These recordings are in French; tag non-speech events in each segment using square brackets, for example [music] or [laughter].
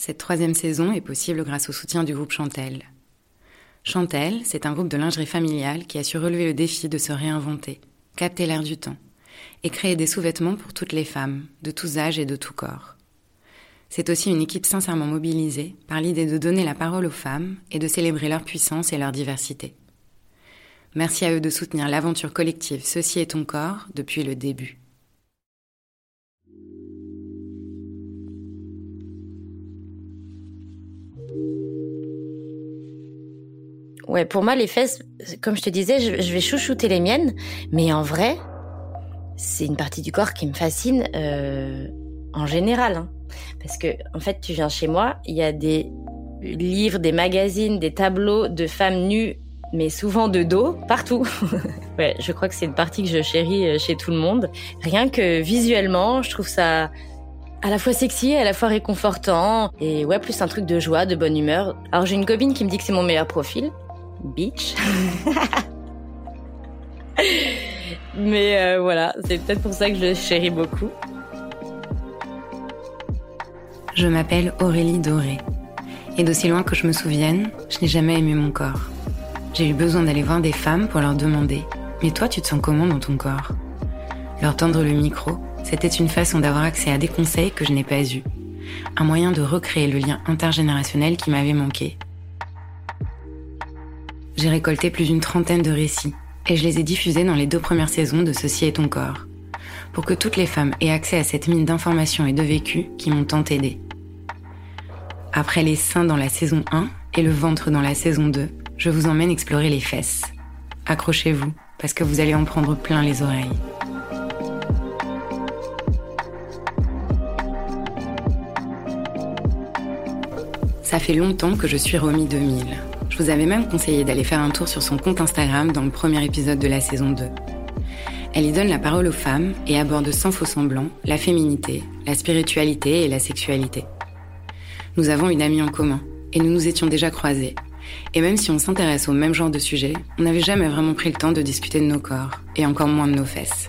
Cette troisième saison est possible grâce au soutien du groupe Chantel. Chantel, c'est un groupe de lingerie familiale qui a su relever le défi de se réinventer, capter l'air du temps et créer des sous-vêtements pour toutes les femmes, de tous âges et de tous corps. C'est aussi une équipe sincèrement mobilisée par l'idée de donner la parole aux femmes et de célébrer leur puissance et leur diversité. Merci à eux de soutenir l'aventure collective Ceci est ton corps depuis le début. Ouais, pour moi, les fesses, comme je te disais, je, vais chouchouter les miennes, mais en vrai, c'est une partie du corps qui me fascine euh, en général. Hein. Parce que, en fait, tu viens chez moi, il y a des livres, des magazines, des tableaux de femmes nues, mais souvent de dos, partout. [laughs] ouais, je crois que c'est une partie que je chéris euh, chez tout le monde. Rien que visuellement, je trouve ça à la fois sexy, à la fois réconfortant, et ouais, plus un truc de joie, de bonne humeur. Alors j'ai une copine qui me dit que c'est mon meilleur profil, bitch. Mais euh, voilà, c'est peut-être pour ça que je chéris beaucoup. Je m'appelle Aurélie Doré. Et d'aussi loin que je me souvienne, je n'ai jamais aimé mon corps. J'ai eu besoin d'aller voir des femmes pour leur demander Mais toi, tu te sens comment dans ton corps? Leur tendre le micro, c'était une façon d'avoir accès à des conseils que je n'ai pas eus. Un moyen de recréer le lien intergénérationnel qui m'avait manqué j'ai récolté plus d'une trentaine de récits et je les ai diffusés dans les deux premières saisons de Ceci est ton corps, pour que toutes les femmes aient accès à cette mine d'informations et de vécus qui m'ont tant aidé. Après les seins dans la saison 1 et le ventre dans la saison 2, je vous emmène explorer les fesses. Accrochez-vous, parce que vous allez en prendre plein les oreilles. Ça fait longtemps que je suis Romy 2000. Je vous avais même conseillé d'aller faire un tour sur son compte Instagram dans le premier épisode de la saison 2. Elle y donne la parole aux femmes et aborde sans faux semblant la féminité, la spiritualité et la sexualité. Nous avons une amie en commun et nous nous étions déjà croisés. Et même si on s'intéresse au même genre de sujet, on n'avait jamais vraiment pris le temps de discuter de nos corps et encore moins de nos fesses.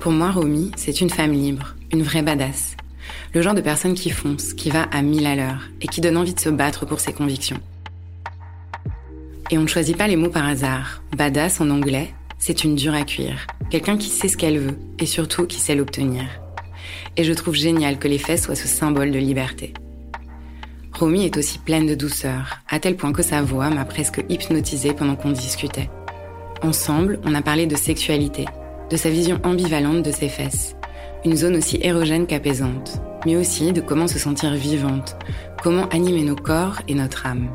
Pour moi, Romy, c'est une femme libre, une vraie badass, le genre de personne qui fonce, qui va à mille à l'heure et qui donne envie de se battre pour ses convictions. Et on ne choisit pas les mots par hasard. Badass en anglais, c'est une dure à cuire. Quelqu'un qui sait ce qu'elle veut et surtout qui sait l'obtenir. Et je trouve génial que les fesses soient ce symbole de liberté. Romy est aussi pleine de douceur, à tel point que sa voix m'a presque hypnotisée pendant qu'on discutait. Ensemble, on a parlé de sexualité, de sa vision ambivalente de ses fesses, une zone aussi érogène qu'apaisante, mais aussi de comment se sentir vivante, comment animer nos corps et notre âme.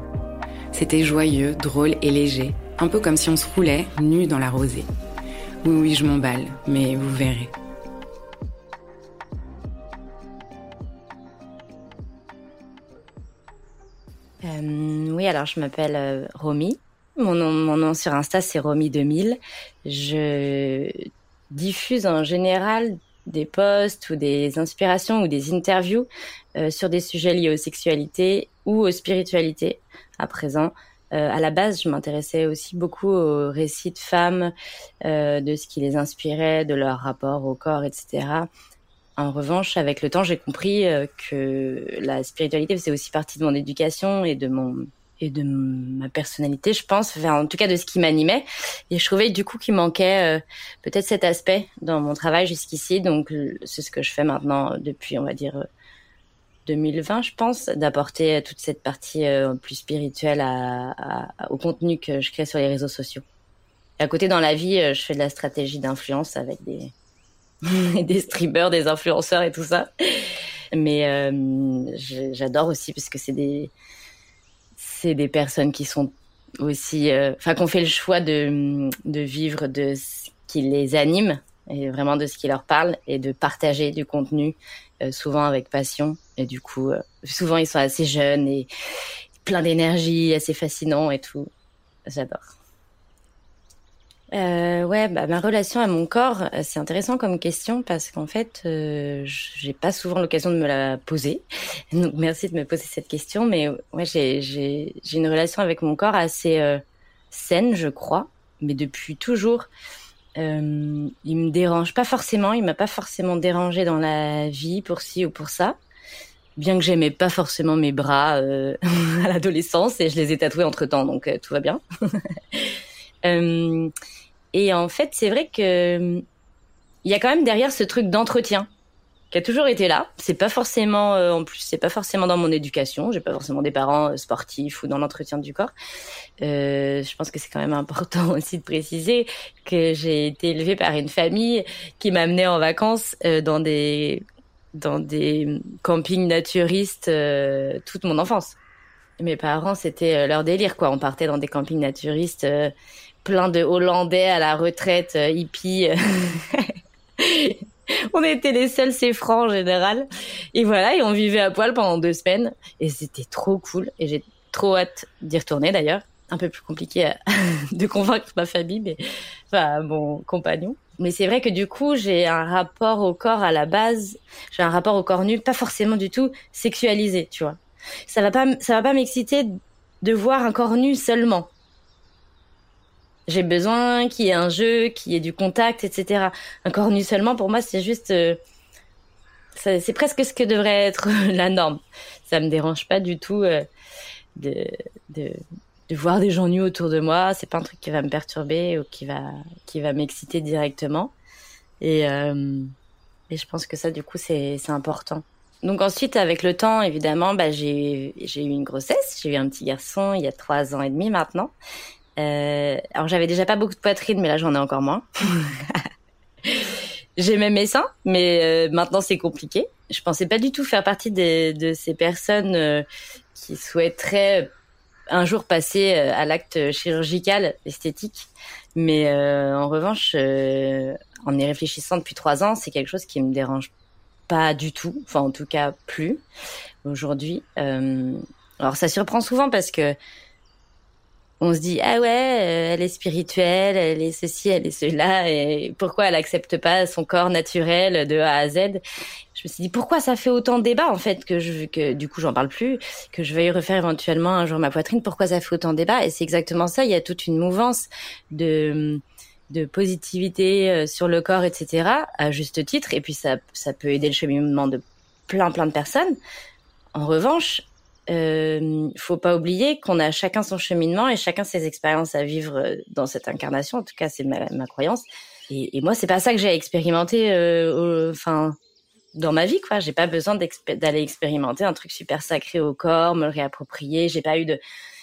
C'était joyeux, drôle et léger, un peu comme si on se roulait nu dans la rosée. Oui, oui, je m'emballe, mais vous verrez. Euh, oui, alors je m'appelle euh, Romy. Mon nom, mon nom sur Insta, c'est Romy2000. Je diffuse en général des posts ou des inspirations ou des interviews euh, sur des sujets liés aux sexualités ou aux spiritualités à présent. Euh, à la base, je m'intéressais aussi beaucoup aux récits de femmes, euh, de ce qui les inspirait, de leur rapport au corps, etc. En revanche, avec le temps, j'ai compris que la spiritualité faisait aussi partie de mon éducation et de mon et de ma personnalité, je pense, enfin, en tout cas de ce qui m'animait. Et je trouvais du coup qu'il manquait euh, peut-être cet aspect dans mon travail jusqu'ici. Donc c'est ce que je fais maintenant depuis, on va dire, 2020, je pense, d'apporter toute cette partie euh, plus spirituelle à, à, au contenu que je crée sur les réseaux sociaux. Et à côté, dans la vie, euh, je fais de la stratégie d'influence avec des [laughs] des streamers, des influenceurs et tout ça. Mais j'adore aussi parce que c'est des c'est des personnes qui sont aussi, euh, enfin, qu'on fait le choix de, de vivre de ce qui les anime et vraiment de ce qui leur parle et de partager du contenu, euh, souvent avec passion. Et du coup, euh, souvent ils sont assez jeunes et plein d'énergie, assez fascinants et tout. J'adore. Euh, ouais, bah, ma relation à mon corps, euh, c'est intéressant comme question parce qu'en fait, euh, j'ai pas souvent l'occasion de me la poser. [laughs] Donc merci de me poser cette question, mais ouais, j'ai j'ai j'ai une relation avec mon corps assez euh, saine, je crois, mais depuis toujours. Euh, il me dérange pas forcément, il m'a pas forcément dérangé dans la vie pour ci ou pour ça. bien que j'aimais pas forcément mes bras euh, [laughs] à l'adolescence et je les ai tatoués entre temps, donc euh, tout va bien. [laughs] euh, et en fait, c'est vrai que il y a quand même derrière ce truc d'entretien qui a toujours été là. C'est pas forcément, euh, en plus, c'est pas forcément dans mon éducation. J'ai pas forcément des parents euh, sportifs ou dans l'entretien du corps. Euh, je pense que c'est quand même important [laughs] aussi de préciser que j'ai été élevée par une famille qui m'amenait en vacances dans des dans des campings naturistes toute mon enfance. Mes parents, c'était leur délire, quoi. On partait dans des campings naturistes plein de Hollandais à la retraite, hippies. [laughs] on était les seuls francs en général. Et voilà, et on vivait à poil pendant deux semaines. Et c'était trop cool. Et j'ai trop hâte d'y retourner d'ailleurs. Un peu plus compliqué [laughs] de convaincre ma famille, mais enfin mon compagnon. Mais c'est vrai que du coup, j'ai un rapport au corps à la base. J'ai un rapport au corps nu, pas forcément du tout sexualisé, tu vois. Ça va pas, ça va pas m'exciter de voir un corps nu seulement. J'ai besoin qu'il y ait un jeu, qu'il y ait du contact, etc. Un corps nu seulement, pour moi, c'est juste... Euh, c'est presque ce que devrait être [laughs] la norme. Ça me dérange pas du tout euh, de, de, de, voir des gens nus autour de moi. C'est pas un truc qui va me perturber ou qui va, qui va m'exciter directement. Et, euh, et je pense que ça, du coup, c'est important. Donc ensuite, avec le temps, évidemment, bah, j'ai eu une grossesse. J'ai eu un petit garçon il y a trois ans et demi maintenant. Euh, alors j'avais déjà pas beaucoup de poitrine, mais là j'en ai encore moins. J'aimais mes seins, mais euh, maintenant c'est compliqué. Je pensais pas du tout faire partie de, de ces personnes euh, qui souhaiteraient un jour passer à l'acte chirurgical esthétique. Mais en revanche, en y réfléchissant depuis trois ans, c'est quelque chose qui me dérange pas du tout. Enfin, en tout cas, plus aujourd'hui. alors ça surprend souvent parce que on se dit ah ouais euh, elle est spirituelle elle est ceci elle est cela et pourquoi elle accepte pas son corps naturel de A à Z? Je me suis dit pourquoi ça fait autant de débat en fait que je que du coup j'en parle plus que je vais refaire éventuellement un jour ma poitrine pourquoi ça fait autant de débat et c'est exactement ça il y a toute une mouvance de de positivité euh, sur le corps etc à juste titre et puis ça ça peut aider le cheminement de plein plein de personnes en revanche euh, faut pas oublier qu'on a chacun son cheminement et chacun ses expériences à vivre euh, dans cette incarnation. En tout cas, c'est ma, ma, croyance. Et, et moi, c'est pas ça que j'ai expérimenté. Euh, enfin, dans ma vie, quoi. J'ai pas besoin d'aller expérimenter un truc super sacré au corps, me le réapproprier. J'ai pas eu de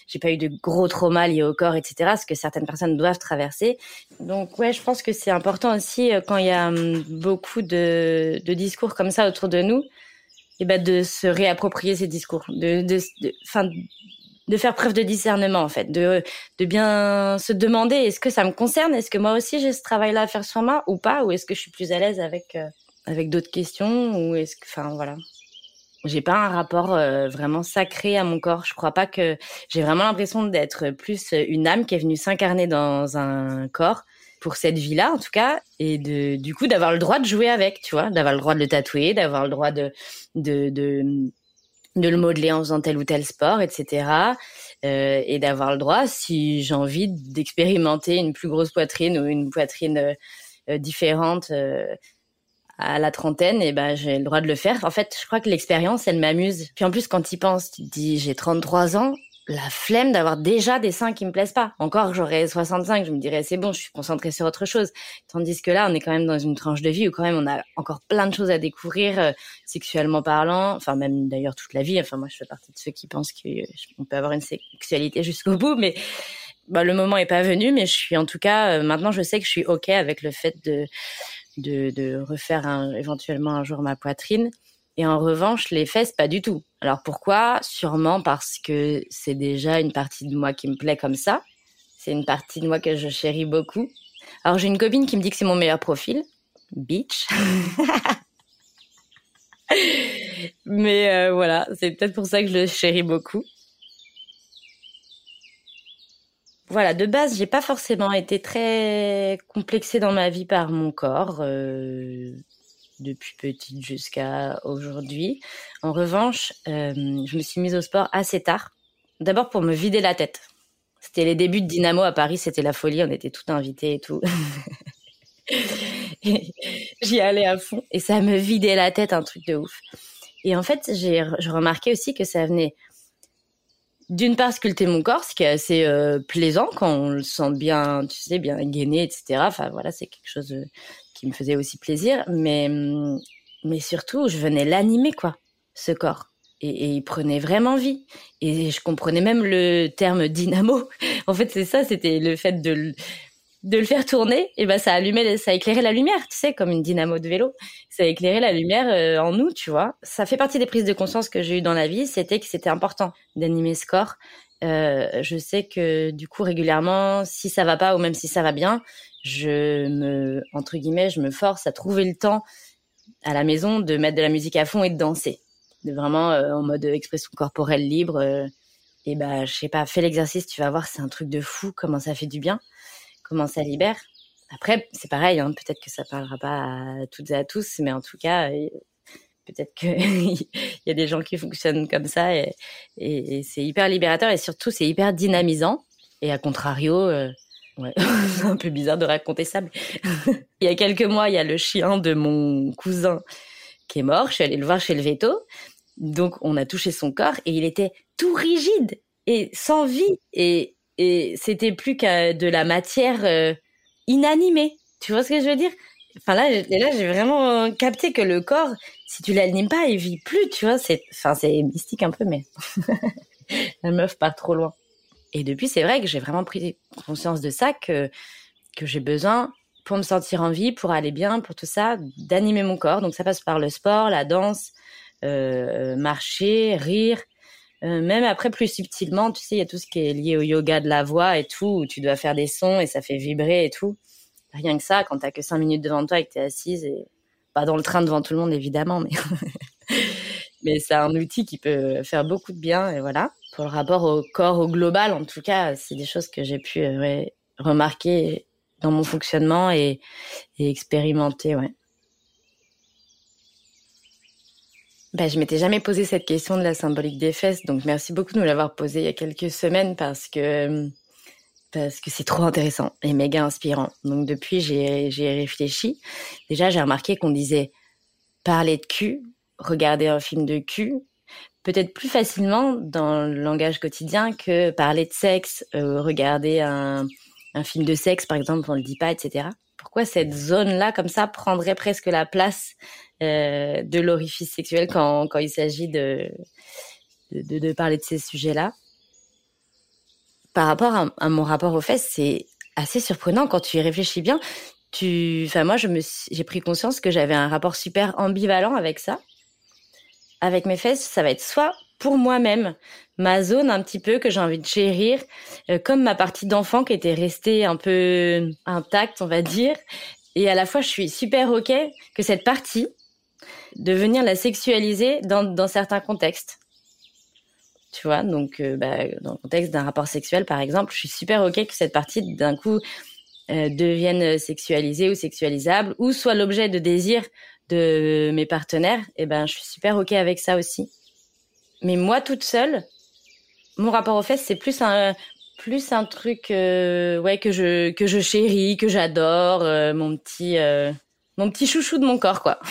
j'ai pas eu de gros traumas liés au corps, etc. Ce que certaines personnes doivent traverser. Donc ouais, je pense que c'est important aussi euh, quand il y a hum, beaucoup de, discours comme ça autour de nous, et ben de se réapproprier ces discours, de, de, de, de faire preuve de discernement en fait, de, de bien se demander est-ce que ça me concerne, est-ce que moi aussi j'ai ce travail-là à faire sur moi ou pas, ou est-ce que je suis plus à l'aise avec euh, avec d'autres questions, ou est-ce que, enfin voilà, j'ai pas un rapport euh, vraiment sacré à mon corps. Je crois pas que j'ai vraiment l'impression d'être plus une âme qui est venue s'incarner dans un corps pour cette vie-là en tout cas et de du coup d'avoir le droit de jouer avec tu vois d'avoir le droit de le tatouer d'avoir le droit de de, de de le modeler en faisant tel ou tel sport etc euh, et d'avoir le droit si j'ai envie d'expérimenter une plus grosse poitrine ou une poitrine euh, différente à la trentaine, et ben j'ai le droit de le faire. En fait, je crois que l'expérience, elle m'amuse. Puis en plus, quand tu penses, tu te dis, j'ai 33 ans, la flemme d'avoir déjà des seins qui me plaisent pas. Encore, j'aurais 65, je me dirais c'est bon, je suis concentrée sur autre chose. Tandis que là, on est quand même dans une tranche de vie où quand même on a encore plein de choses à découvrir euh, sexuellement parlant, enfin même d'ailleurs toute la vie. Enfin moi, je fais partie de ceux qui pensent qu'on peut avoir une sexualité jusqu'au bout, mais bah, le moment est pas venu. Mais je suis en tout cas euh, maintenant, je sais que je suis ok avec le fait de de, de refaire un, éventuellement un jour ma poitrine et en revanche, les fesses, pas du tout. Alors pourquoi? Sûrement parce que c'est déjà une partie de moi qui me plaît comme ça. C'est une partie de moi que je chéris beaucoup. Alors j'ai une copine qui me dit que c'est mon meilleur profil. Bitch. [laughs] [laughs] Mais euh, voilà, c'est peut-être pour ça que je le chéris beaucoup. Voilà, de base, j'ai pas forcément été très complexée dans ma vie par mon corps. Euh, depuis petite jusqu'à aujourd'hui. En revanche, euh, je me suis mise au sport assez tard. D'abord pour me vider la tête. C'était les débuts de Dynamo à Paris, c'était la folie, on était tout invités et tout. [laughs] J'y allais à fond et ça me vidait la tête, un truc de ouf. Et en fait, j'ai remarqué aussi que ça venait d'une part sculpter mon corps, ce qui est assez euh, plaisant quand on le sent bien, tu sais, bien gainé, etc. Enfin voilà, c'est quelque chose euh, qui me faisait aussi plaisir. Mais, hum, mais surtout, je venais l'animer, quoi, ce corps. Et, il prenait vraiment vie. Et je comprenais même le terme dynamo. [laughs] en fait, c'est ça, c'était le fait de de le faire tourner, et ben ça allumait, ça éclairait la lumière, tu sais, comme une dynamo de vélo. Ça éclairait la lumière euh, en nous, tu vois. Ça fait partie des prises de conscience que j'ai eues dans la vie, c'était que c'était important d'animer ce corps. Euh, je sais que du coup régulièrement, si ça va pas ou même si ça va bien, je me, entre guillemets, je me force à trouver le temps à la maison de mettre de la musique à fond et de danser, de vraiment euh, en mode expression corporelle libre. et ben, je sais pas, fais l'exercice, tu vas voir, c'est un truc de fou, comment ça fait du bien comment ça libère. Après, c'est pareil, hein, peut-être que ça parlera pas à toutes et à tous, mais en tout cas, peut-être qu'il [laughs] y a des gens qui fonctionnent comme ça et, c'est hyper libérateur et surtout c'est hyper dynamisant. Et à contrario, euh, [laughs] un peu bizarre de raconter ça. Mais [laughs] il y a quelques mois, il y a le chien de mon cousin qui est mort. Je suis allée le voir chez le veto. Donc on a touché son corps et il était tout rigide et sans vie. Et et c'était plus qu'à de la matière euh, inanimée. Tu vois ce que je veux dire? Enfin là, et là j'ai vraiment capté que le corps, si tu l'animes pas, il vit plus. Tu vois, c'est, enfin c'est mystique un peu, mais [laughs] la meuf part trop loin. Et depuis, c'est vrai que j'ai vraiment pris conscience de ça, que que j'ai besoin pour me sentir en vie, pour aller bien, pour tout ça, d'animer mon corps. Donc ça passe par le sport, la danse, euh, marcher, rire, euh, même après, plus subtilement, tu sais, il y a tout ce qui est lié au yoga de la voix et tout, où tu dois faire des sons et ça fait vibrer et tout. Rien que ça, quand t'as que cinq minutes devant toi et que t'es assise et pas dans le train devant tout le monde, évidemment, mais, [laughs] mais c'est un outil qui peut faire beaucoup de bien et voilà. Pour le rapport au corps, au global, en tout cas, c'est des choses que j'ai pu euh, remarquer dans mon fonctionnement et, et expérimenter, ouais. Bah, je m'étais jamais posé cette question de la symbolique des fesses, donc merci beaucoup de nous l'avoir posée il y a quelques semaines parce que parce que c'est trop intéressant et méga inspirant. Donc depuis, j'ai réfléchi. Déjà, j'ai remarqué qu'on disait parler de cul, regarder un film de cul, peut-être plus facilement dans le langage quotidien que parler de sexe, euh, regarder un, un film de sexe, par exemple, on le dit pas, etc. Pourquoi cette zone-là, comme ça, prendrait presque la place euh, de l'orifice sexuel quand, quand il s'agit de, de, parler de ces sujets-là. Par rapport à, mon rapport aux fesses, c'est assez surprenant quand tu y réfléchis bien. Tu, enfin moi, j'ai pris conscience que j'avais un rapport super ambivalent avec ça. Avec mes fesses, ça va être soit pour moi-même, ma zone un petit peu que j'ai envie de chérir, euh, comme ma partie d'enfant qui était restée un peu intacte, on va dire. Et à la fois, je suis super ok que cette partie, de venir la sexualiser dans, certains contextes. Tu vois, donc euh, bah, dans le contexte d'un rapport sexuel, par exemple, je suis super ok que cette partie d'un coup euh, devienne sexualisée ou sexualisable, ou soit l'objet de désir de mes partenaires. Et eh ben, je suis super ok avec ça aussi. Mais moi, toute seule, mon rapport aux fesses, c'est plus un plus un truc euh, ouais que je que je chéris, que j'adore, mon petit mon petit chouchou de mon corps quoi. [laughs]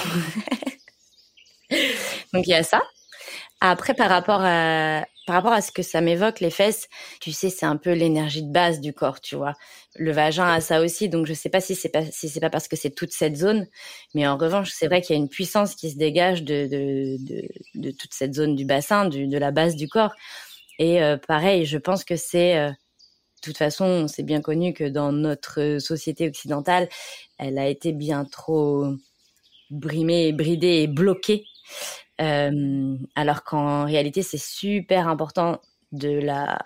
Donc il y a ça. Après, par rapport à par rapport à ce que ça m'évoque, les fesses, tu sais, c'est un peu l'énergie de base du corps, tu vois. Le vagin a ça aussi, donc je sais pas si c'est pas si c'est pas parce que c'est toute cette zone, mais en revanche, c'est vrai qu'il y a une puissance qui se dégage de de, de, toute cette zone du bassin, de la base du corps. Et euh, pareil, je pense que c'est euh, de toute façon, c'est bien connu que dans notre société occidentale, elle a été bien trop brimée, bridée et bloquée euh, alors qu'en réalité, c'est super important de la,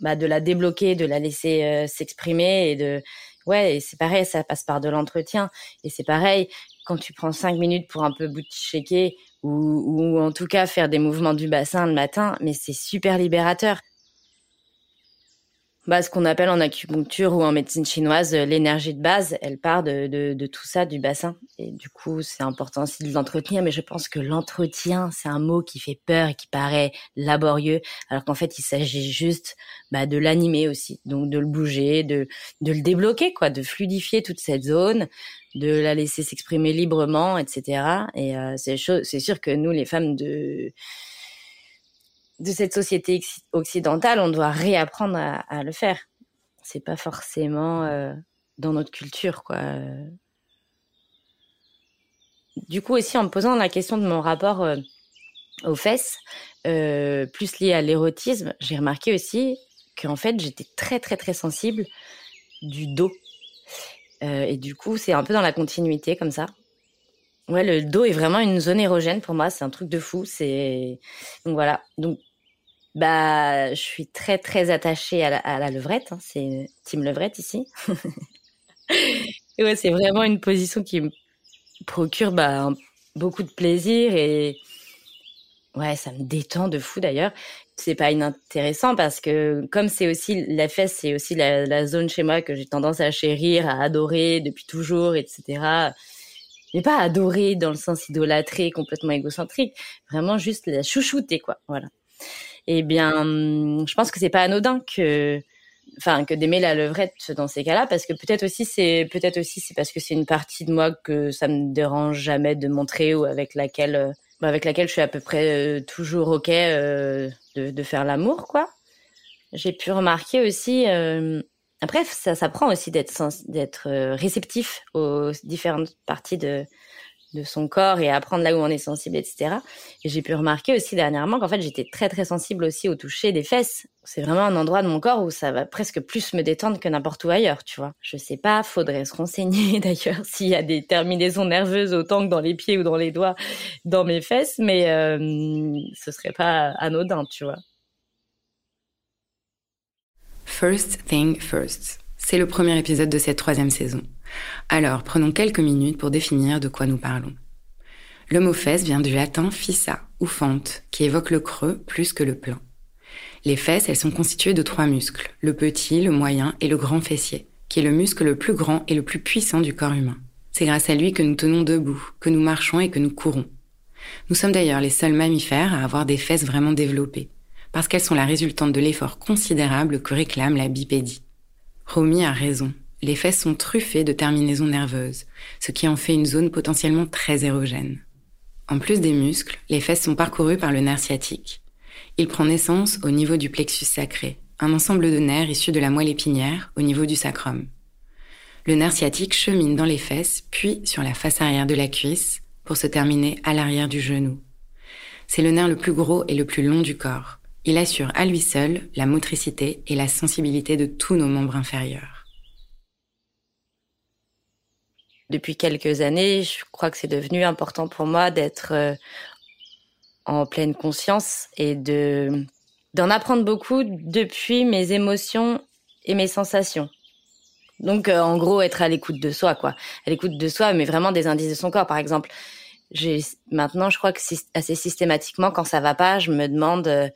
bah, de la débloquer, de la laisser euh, s'exprimer et de, ouais, c'est pareil, ça passe par de l'entretien. Et c'est pareil, quand tu prends cinq minutes pour un peu checker ou, ou en tout cas faire des mouvements du bassin le matin, mais c'est super libérateur. Bah, ce qu'on appelle en acupuncture ou en médecine chinoise euh, l'énergie de base, elle part de, de, de, tout ça, du bassin. Et du coup, c'est important aussi de l'entretenir, mais je pense que l'entretien, c'est un mot qui fait peur et qui paraît laborieux, alors qu'en fait, il s'agit juste bah, de l'animer aussi, donc de le bouger, de, de le débloquer, quoi, de fluidifier toute cette zone, de la laisser s'exprimer librement, etc. Et euh, c'est sûr que nous, les femmes de de cette société occidentale, on doit réapprendre à, le faire. C'est pas forcément euh, dans notre culture, quoi. Du coup, aussi en me posant la question de mon rapport euh, aux fesses, euh, plus lié à l'érotisme, j'ai remarqué aussi qu'en fait, j'étais très très très sensible du dos. et du coup, c'est un peu dans la continuité comme ça. Ouais, le dos est vraiment une zone érogène pour moi. C'est un truc de fou. C'est donc voilà. Donc bah, je suis très très attachée à la, levrette. Hein. C'est team levrette ici. [laughs] ouais, c'est vraiment une position qui me procure bah, beaucoup de plaisir et ouais, ça me détend de fou d'ailleurs. C'est pas inintéressant parce que comme c'est aussi la fesse, c'est aussi la, la, zone chez moi que j'ai tendance à chérir, à adorer depuis toujours, etc. Mais pas adorer dans le sens idolâtré, complètement égocentrique. Vraiment juste la chouchouter, quoi. Voilà eh bien, je pense que c'est pas anodin que, enfin, que d'aimer la levrette dans ces cas-là, parce que peut-être aussi c'est, peut-être aussi c'est parce que c'est une partie de moi que ça me dérange jamais de montrer ou avec laquelle, euh, avec laquelle je suis à peu près euh, toujours ok euh, de, faire l'amour, quoi. J'ai pu remarquer aussi. après, ça, ça prend aussi d'être réceptif aux différentes parties de de son corps et apprendre là où on est sensible, etc. Et j'ai pu remarquer aussi dernièrement qu'en fait j'étais très très sensible aussi au toucher des fesses. C'est vraiment un endroit de mon corps où ça va presque plus me détendre que n'importe où ailleurs, tu vois. Je sais pas, faudrait se renseigner [laughs] d'ailleurs s'il y a des terminaisons nerveuses autant que dans les pieds ou dans les doigts dans mes fesses, mais euh, ce serait pas anodin, tu vois. First thing first. C'est le premier épisode de cette troisième saison. Alors, prenons quelques minutes pour définir de quoi nous parlons. Le mot fesse vient du latin fissa ou fente, qui évoque le creux plus que le plein. Les fesses, elles sont constituées de trois muscles, le petit, le moyen et le grand fessier, qui est le muscle le plus grand et le plus puissant du corps humain. C'est grâce à lui que nous tenons debout, que nous marchons et que nous courons. Nous sommes d'ailleurs les seuls mammifères à avoir des fesses vraiment développées, parce qu'elles sont la résultante de l'effort considérable que réclame la bipédie. Romy a raison, les fesses sont truffées de terminaisons nerveuses, ce qui en fait une zone potentiellement très érogène. En plus des muscles, les fesses sont parcourues par le nerf sciatique. Il prend naissance au niveau du plexus sacré, un ensemble de nerfs issus de la moelle épinière au niveau du sacrum. Le nerf sciatique chemine dans les fesses, puis sur la face arrière de la cuisse, pour se terminer à l'arrière du genou. C'est le nerf le plus gros et le plus long du corps. Il assure à lui seul la motricité et la sensibilité de tous nos membres inférieurs. depuis quelques années, je crois que c'est devenu important pour moi d'être euh, en pleine conscience et de d'en apprendre beaucoup depuis mes émotions et mes sensations. Donc euh, en gros être à l'écoute de soi quoi, à l'écoute de soi mais vraiment des indices de son corps par exemple. Maintenant je crois que assez systématiquement quand ça va pas, je me demande euh,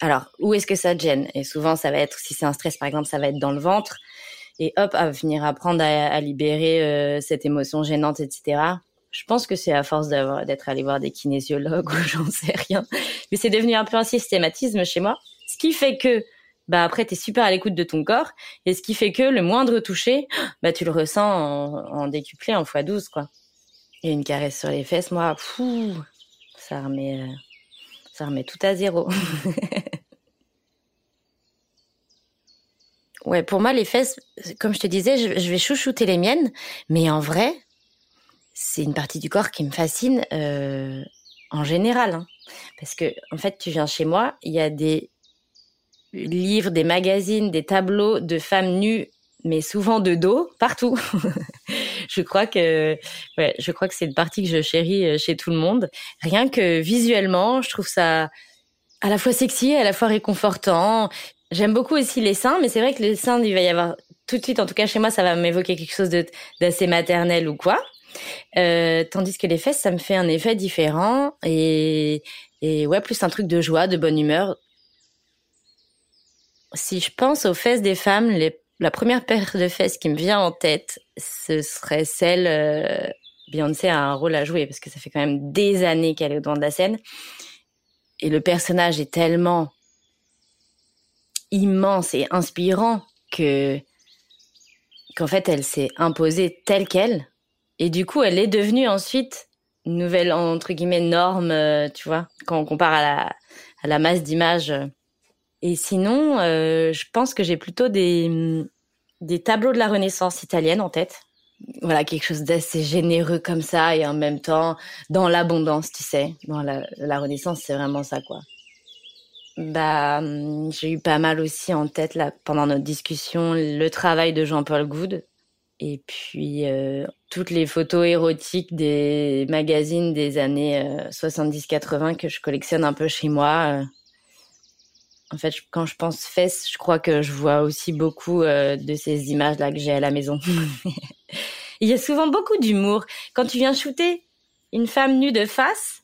alors où est-ce que ça gêne? Et souvent ça va être si c'est un stress par exemple, ça va être dans le ventre et hop, à venir apprendre à, libérer euh, cette émotion gênante, etc. Je pense que c'est à force d'être allé voir des kinésiologues [laughs] ou j'en sais rien. Mais c'est devenu un peu un systématisme chez moi. Ce qui fait que, bah après, t'es super à l'écoute de ton corps. Et ce qui fait que le moindre toucher, [gasps] bah tu le ressens en, décuplé, en fois 12, quoi. Et une caresse sur les fesses, moi, fou, ça remet, euh, ça remet tout à zéro. [laughs] Ouais, pour moi, les fesses, comme je te disais, je, vais chouchouter les miennes, mais en vrai, c'est une partie du corps qui me fascine euh, en général. Hein. Parce que, en fait, tu viens chez moi, il y a des livres, des magazines, des tableaux de femmes nues, mais souvent de dos, partout. [laughs] je crois que, ouais, je crois que c'est une partie que je chéris euh, chez tout le monde. Rien que visuellement, je trouve ça à la fois sexy, à la fois réconfortant. J'aime beaucoup aussi les seins, mais c'est vrai que les seins, il va y avoir tout de suite, en tout cas chez moi, ça va m'évoquer quelque chose d'assez maternel ou quoi. Euh, tandis que les fesses, ça me fait un effet différent et, et ouais, plus un truc de joie, de bonne humeur. Si je pense aux fesses des femmes, les, la première paire de fesses qui me vient en tête, ce serait celle. Euh, Beyoncé a un rôle à jouer parce que ça fait quand même des années qu'elle est au devant de la scène. Et le personnage est tellement immense et inspirant que qu'en fait elle s'est imposée telle qu'elle. Et du coup elle est devenue ensuite nouvelle entre guillemets norme euh, tu vois quand on compare à la à la masse d'images. Et sinon euh, je pense que j'ai plutôt des des tableaux de la Renaissance italienne en tête. Voilà quelque chose d'assez généreux comme ça et en même temps dans l'abondance tu sais. Dans la, la Renaissance c'est vraiment ça quoi bah, hum, j'ai eu pas mal aussi en tête là pendant notre discussion le travail de Jean-Paul Goud et puis euh, toutes les photos érotiques des magazines des années 70-80 euh, que je collectionne un peu chez moi. Euh. En fait, quand je pense fesses, je crois que je vois aussi beaucoup de ces images là que j'ai à la maison. [laughs] Il y a souvent beaucoup d'humour quand tu viens shooter une femme nue de face.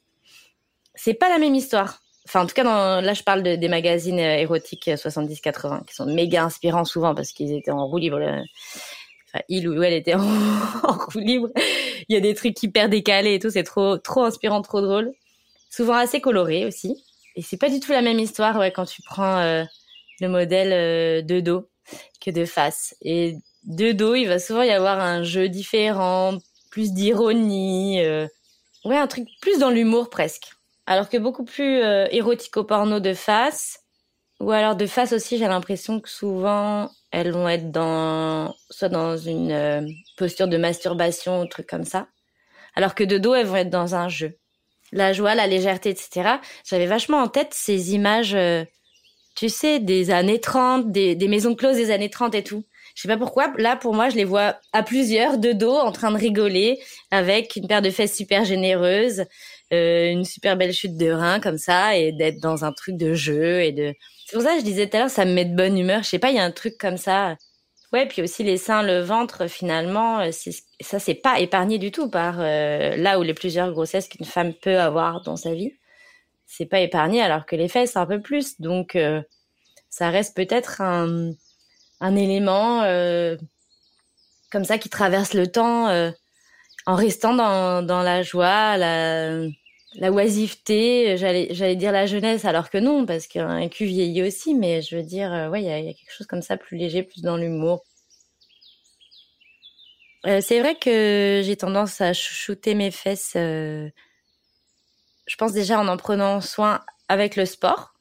C'est pas la même histoire Enfin, en tout cas, là, je parle de, des magazines euh, érotiques 70-80 euh, qui sont méga inspirants souvent parce qu'ils étaient en roue libre. Euh, enfin, il ou elle était [laughs] en, roue libre. Il y a des trucs hyper décalés et tout. C'est trop, trop inspirant, trop drôle. Souvent assez coloré aussi. Et c'est pas du tout la même histoire ouais, quand tu prends le modèle de dos que de face. Et de dos, il va souvent y avoir un jeu différent, plus d'ironie. ouais, un truc plus dans l'humour presque. Alors que beaucoup plus euh, érotico-porno de face, ou alors de face aussi, j'ai l'impression que souvent elles vont être dans soit dans une euh, posture de masturbation ou truc comme ça, alors que de dos elles vont être dans un jeu. La joie, la légèreté, etc. J'avais vachement en tête ces images, euh, tu sais, des années 30, des, des maisons closes des années 30 et tout. Je sais pas pourquoi. Là, pour moi, je les vois à plusieurs, de dos, en train de rigoler, avec une paire de fesses super généreuses, euh, une super belle chute de rein comme ça et d'être dans un truc de jeu et de. C'est pour ça que je disais tout à l'heure, ça me met de bonne humeur. Je sais pas, il y a un truc comme ça. Ouais, puis aussi les seins, le ventre, finalement, euh, ça c'est pas épargné du tout par euh, là où les plusieurs grossesses qu'une femme peut avoir dans sa vie, c'est pas épargné alors que les fesses un peu plus. Donc ça reste peut-être un, un élément comme ça qui traverse le temps en restant dans, dans la joie, la, la oisiveté, j'allais, dire la jeunesse, alors que non, parce qu'un cul vieillit aussi, mais je veux dire, euh, ouais, il y a, y a, quelque chose comme ça, plus léger, plus dans l'humour. Euh, c'est vrai que j'ai tendance à shooter mes fesses, euh, je pense déjà en en prenant soin avec le sport.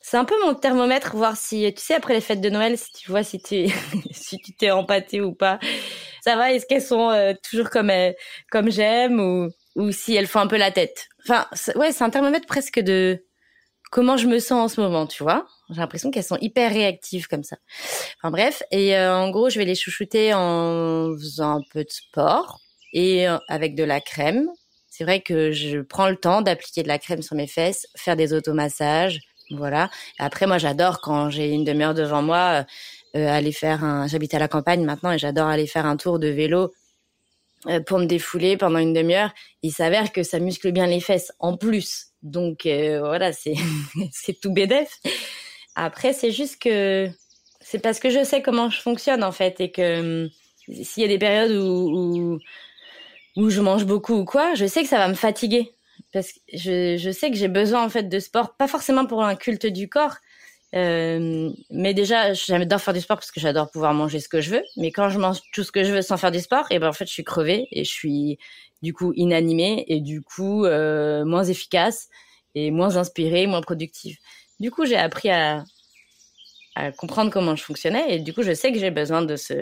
C'est un peu mon thermomètre, voir si, tu sais, après les fêtes de Noël, si tu vois si tu [laughs] si tu t'es empâté ou pas ça va Est-ce qu'elles sont euh, toujours comme comme j'aime ou ou si elles font un peu la tête Enfin, ouais, c'est un thermomètre presque de comment je me sens en ce moment, tu vois J'ai l'impression qu'elles sont hyper réactives comme ça. Enfin bref, et euh, en gros, je vais les chouchouter en faisant un peu de sport et euh, avec de la crème. C'est vrai que je prends le temps d'appliquer de la crème sur mes fesses, faire des automassages, voilà. Après, moi, j'adore quand j'ai une demi-heure devant moi euh, aller faire un. J'habite à la campagne maintenant et j'adore aller faire un tour de vélo euh, pour me défouler pendant une demi-heure. Il s'avère que ça muscle bien les fesses en plus. Donc euh, voilà, c'est [laughs] tout bédef. Après, c'est juste que c'est parce que je sais comment je fonctionne en fait et que hum, s'il y a des périodes où, où, où je mange beaucoup ou quoi, je sais que ça va me fatiguer parce que je, je sais que j'ai besoin en fait de sport, pas forcément pour un culte du corps, euh, mais déjà, j'adore faire du sport parce que j'adore pouvoir manger ce que je veux. Mais quand je mange tout ce que je veux sans faire du sport, et eh ben en fait, je suis crevée et je suis du coup inanimée et du coup euh, moins efficace et moins inspirée, moins productive. Du coup, j'ai appris à, à comprendre comment je fonctionnais et du coup, je sais que j'ai besoin de ce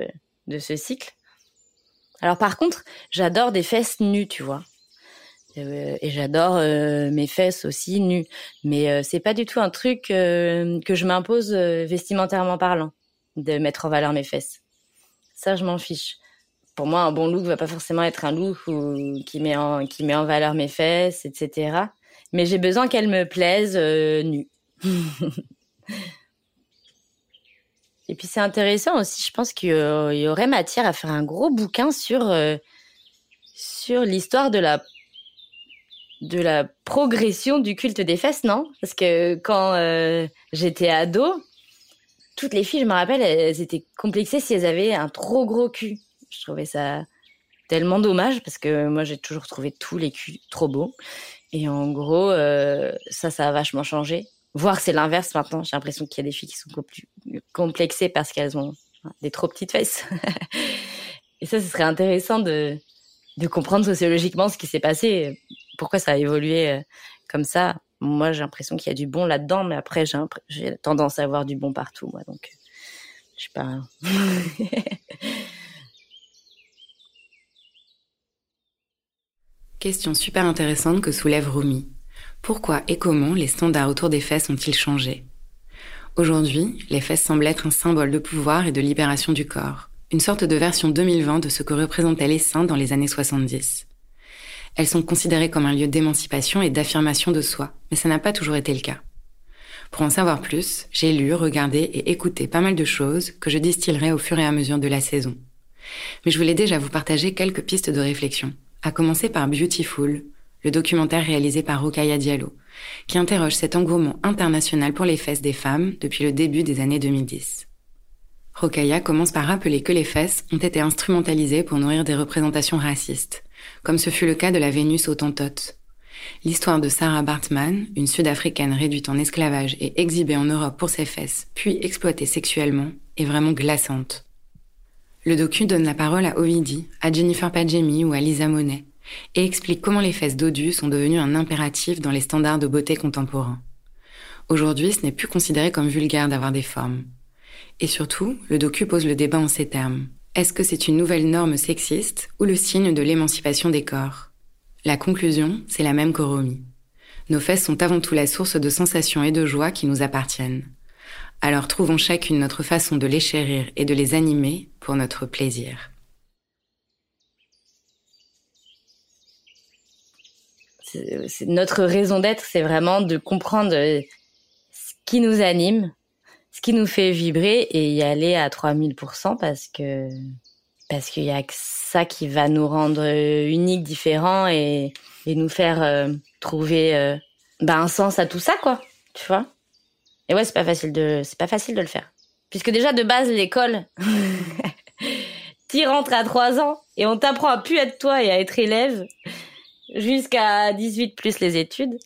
de ce cycle. Alors par contre, j'adore des fesses nues, tu vois. Euh, et j'adore euh, mes fesses aussi nues, mais euh, c'est pas du tout un truc que je m'impose vestimentairement parlant de mettre en valeur mes fesses. Ça, je m'en fiche. Pour moi, un bon look va pas forcément être un look qui met en qui met en valeur mes fesses, etc. Mais j'ai besoin qu'elles me plaisent nues. [laughs] Et puis c'est intéressant aussi, je pense qu'il y aurait matière à faire un gros bouquin sur sur l'histoire de la de la progression du culte des fesses, non? Parce que quand euh, j'étais ado, toutes les filles, je me rappelle, elles étaient complexées si elles avaient un trop gros cul. Je trouvais ça tellement dommage parce que moi j'ai toujours trouvé tous les culs trop beaux. Et en gros, euh, ça, ça a vachement changé. Voir c'est l'inverse maintenant. J'ai l'impression qu'il y a des filles qui sont complexées parce qu'elles ont des trop petites fesses. [laughs] et ça, ce serait intéressant de comprendre sociologiquement ce qui s'est passé, pourquoi ça a évolué euh, comme ça? Moi, j'ai l'impression qu'il y a du bon là-dedans, mais après, j'ai tendance à avoir du bon partout, moi. Donc, je sais pas. [laughs] Question super intéressante que soulève Rumi. Pourquoi et comment les standards autour des fesses ont-ils changé? Aujourd'hui, les fesses semblent être un symbole de pouvoir et de libération du corps, une sorte de version 2020 de ce que représentaient les seins dans les années 70. Elles sont considérées comme un lieu d'émancipation et d'affirmation de soi, mais ça n'a pas toujours été le cas. Pour en savoir plus, j'ai lu, regardé et écouté pas mal de choses que je distillerai au fur et à mesure de la saison. Mais je voulais déjà vous partager quelques pistes de réflexion, à commencer par Beautiful, le documentaire réalisé par Rokaya Diallo, qui interroge cet engouement international pour les fesses des femmes depuis le début des années 2010. Rokaya commence par rappeler que les fesses ont été instrumentalisées pour nourrir des représentations racistes, comme ce fut le cas de la Vénus autantote. L'histoire de Sarah Bartman, une Sud-Africaine réduite en esclavage et exhibée en Europe pour ses fesses, puis exploitée sexuellement, est vraiment glaçante. Le docu donne la parole à Ovidie, à Jennifer Padjemi ou à Lisa Monet, et explique comment les fesses dodues sont devenues un impératif dans les standards de beauté contemporains. Aujourd'hui, ce n'est plus considéré comme vulgaire d'avoir des formes. Et surtout, le docu pose le débat en ces termes. Est-ce que c'est une nouvelle norme sexiste ou le signe de l'émancipation des corps? La conclusion, c'est la même qu'Oromi. Nos fesses sont avant tout la source de sensations et de joie qui nous appartiennent. Alors trouvons chacune notre façon de les chérir et de les animer pour notre plaisir. notre raison d'être, c'est vraiment de comprendre ce qui nous anime, ce qui nous fait vibrer et y aller à 3000% parce que parce qu'il y a que ça qui va nous rendre uniques, différents et, et nous faire euh, trouver euh, bah, un sens à tout ça quoi, tu vois? Et ouais, c'est pas facile de c'est pas facile de le faire. Puisque déjà de base l'école [laughs] tu rentres à 3 ans et on t'apprend à plus être toi et à être élève jusqu'à 18 plus les études.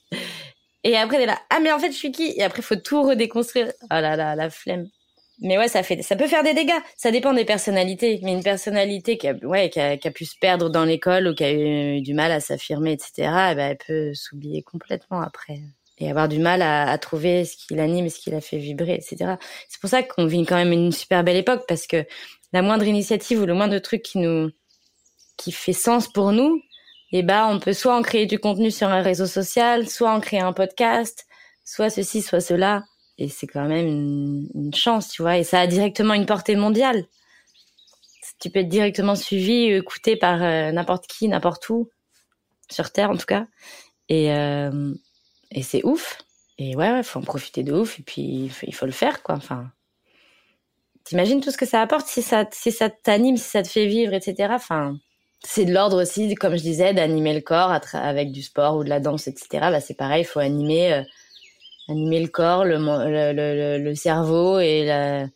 Et après, t'es là, ah, mais en fait, je suis qui? Et après, faut tout redéconstruire. Oh là là, la flemme. Mais ouais, ça fait, ça peut faire des dégâts. Ça dépend des personnalités. Mais une personnalité qui a, ouais, qui a, pu se perdre dans l'école ou qui a eu du mal à s'affirmer, etc., eh ben, elle peut s'oublier complètement après. Et avoir du mal à, trouver ce qui l'anime, ce qui la fait vibrer, etc. C'est pour ça qu'on vit quand même une super belle époque parce que la moindre initiative ou le moindre truc qui nous, qui fait sens pour nous, et bah on peut soit en créer du contenu sur un réseau social, soit en créer un podcast, soit ceci, soit cela. Et c'est quand même une, chance, tu vois. Et ça a directement une portée mondiale. Tu peux être directement suivi, écouté par euh, n'importe qui, n'importe où, sur Terre en tout cas. Et, euh, et c'est ouf. Et ouais, ouais, faut en profiter de ouf. Et puis il faut, il faut le faire, quoi. Enfin, t'imagines tout ce que ça apporte si ça, si ça t'anime, si ça te fait vivre, etc. Enfin, c'est de l'ordre aussi, comme je disais, d'animer le corps avec du sport ou de la danse, etc. Bah, c'est pareil, il faut animer, euh, animer le corps, le, le, le, cerveau et la,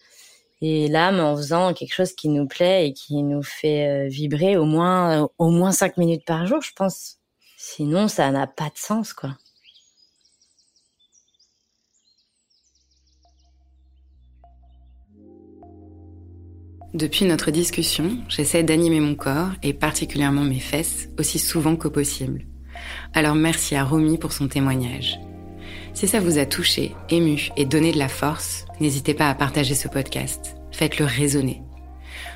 et l'âme en faisant quelque chose qui nous plaît et qui nous fait euh, vibrer au moins, au moins cinq minutes par jour, je pense. Sinon, ça n'a pas de sens, quoi. Depuis notre discussion, j'essaie d'animer mon corps, et particulièrement mes fesses, aussi souvent que possible. Alors merci à Romy pour son témoignage. Si ça vous a touché, ému et donné de la force, n'hésitez pas à partager ce podcast. Faites-le résonner.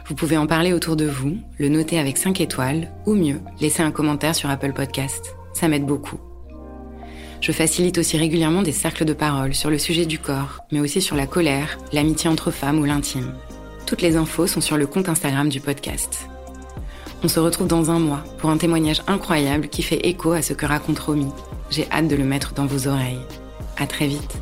Vous pouvez en parler autour de vous, le noter avec 5 étoiles, ou mieux, laisser un commentaire sur Apple Podcast. Ça m'aide beaucoup. Je facilite aussi régulièrement des cercles de parole sur le sujet du corps, mais aussi sur la colère, l'amitié entre femmes ou l'intime. Toutes les infos sont sur le compte Instagram du podcast. On se retrouve dans un mois pour un témoignage incroyable qui fait écho à ce que raconte Romy. J'ai hâte de le mettre dans vos oreilles. À très vite.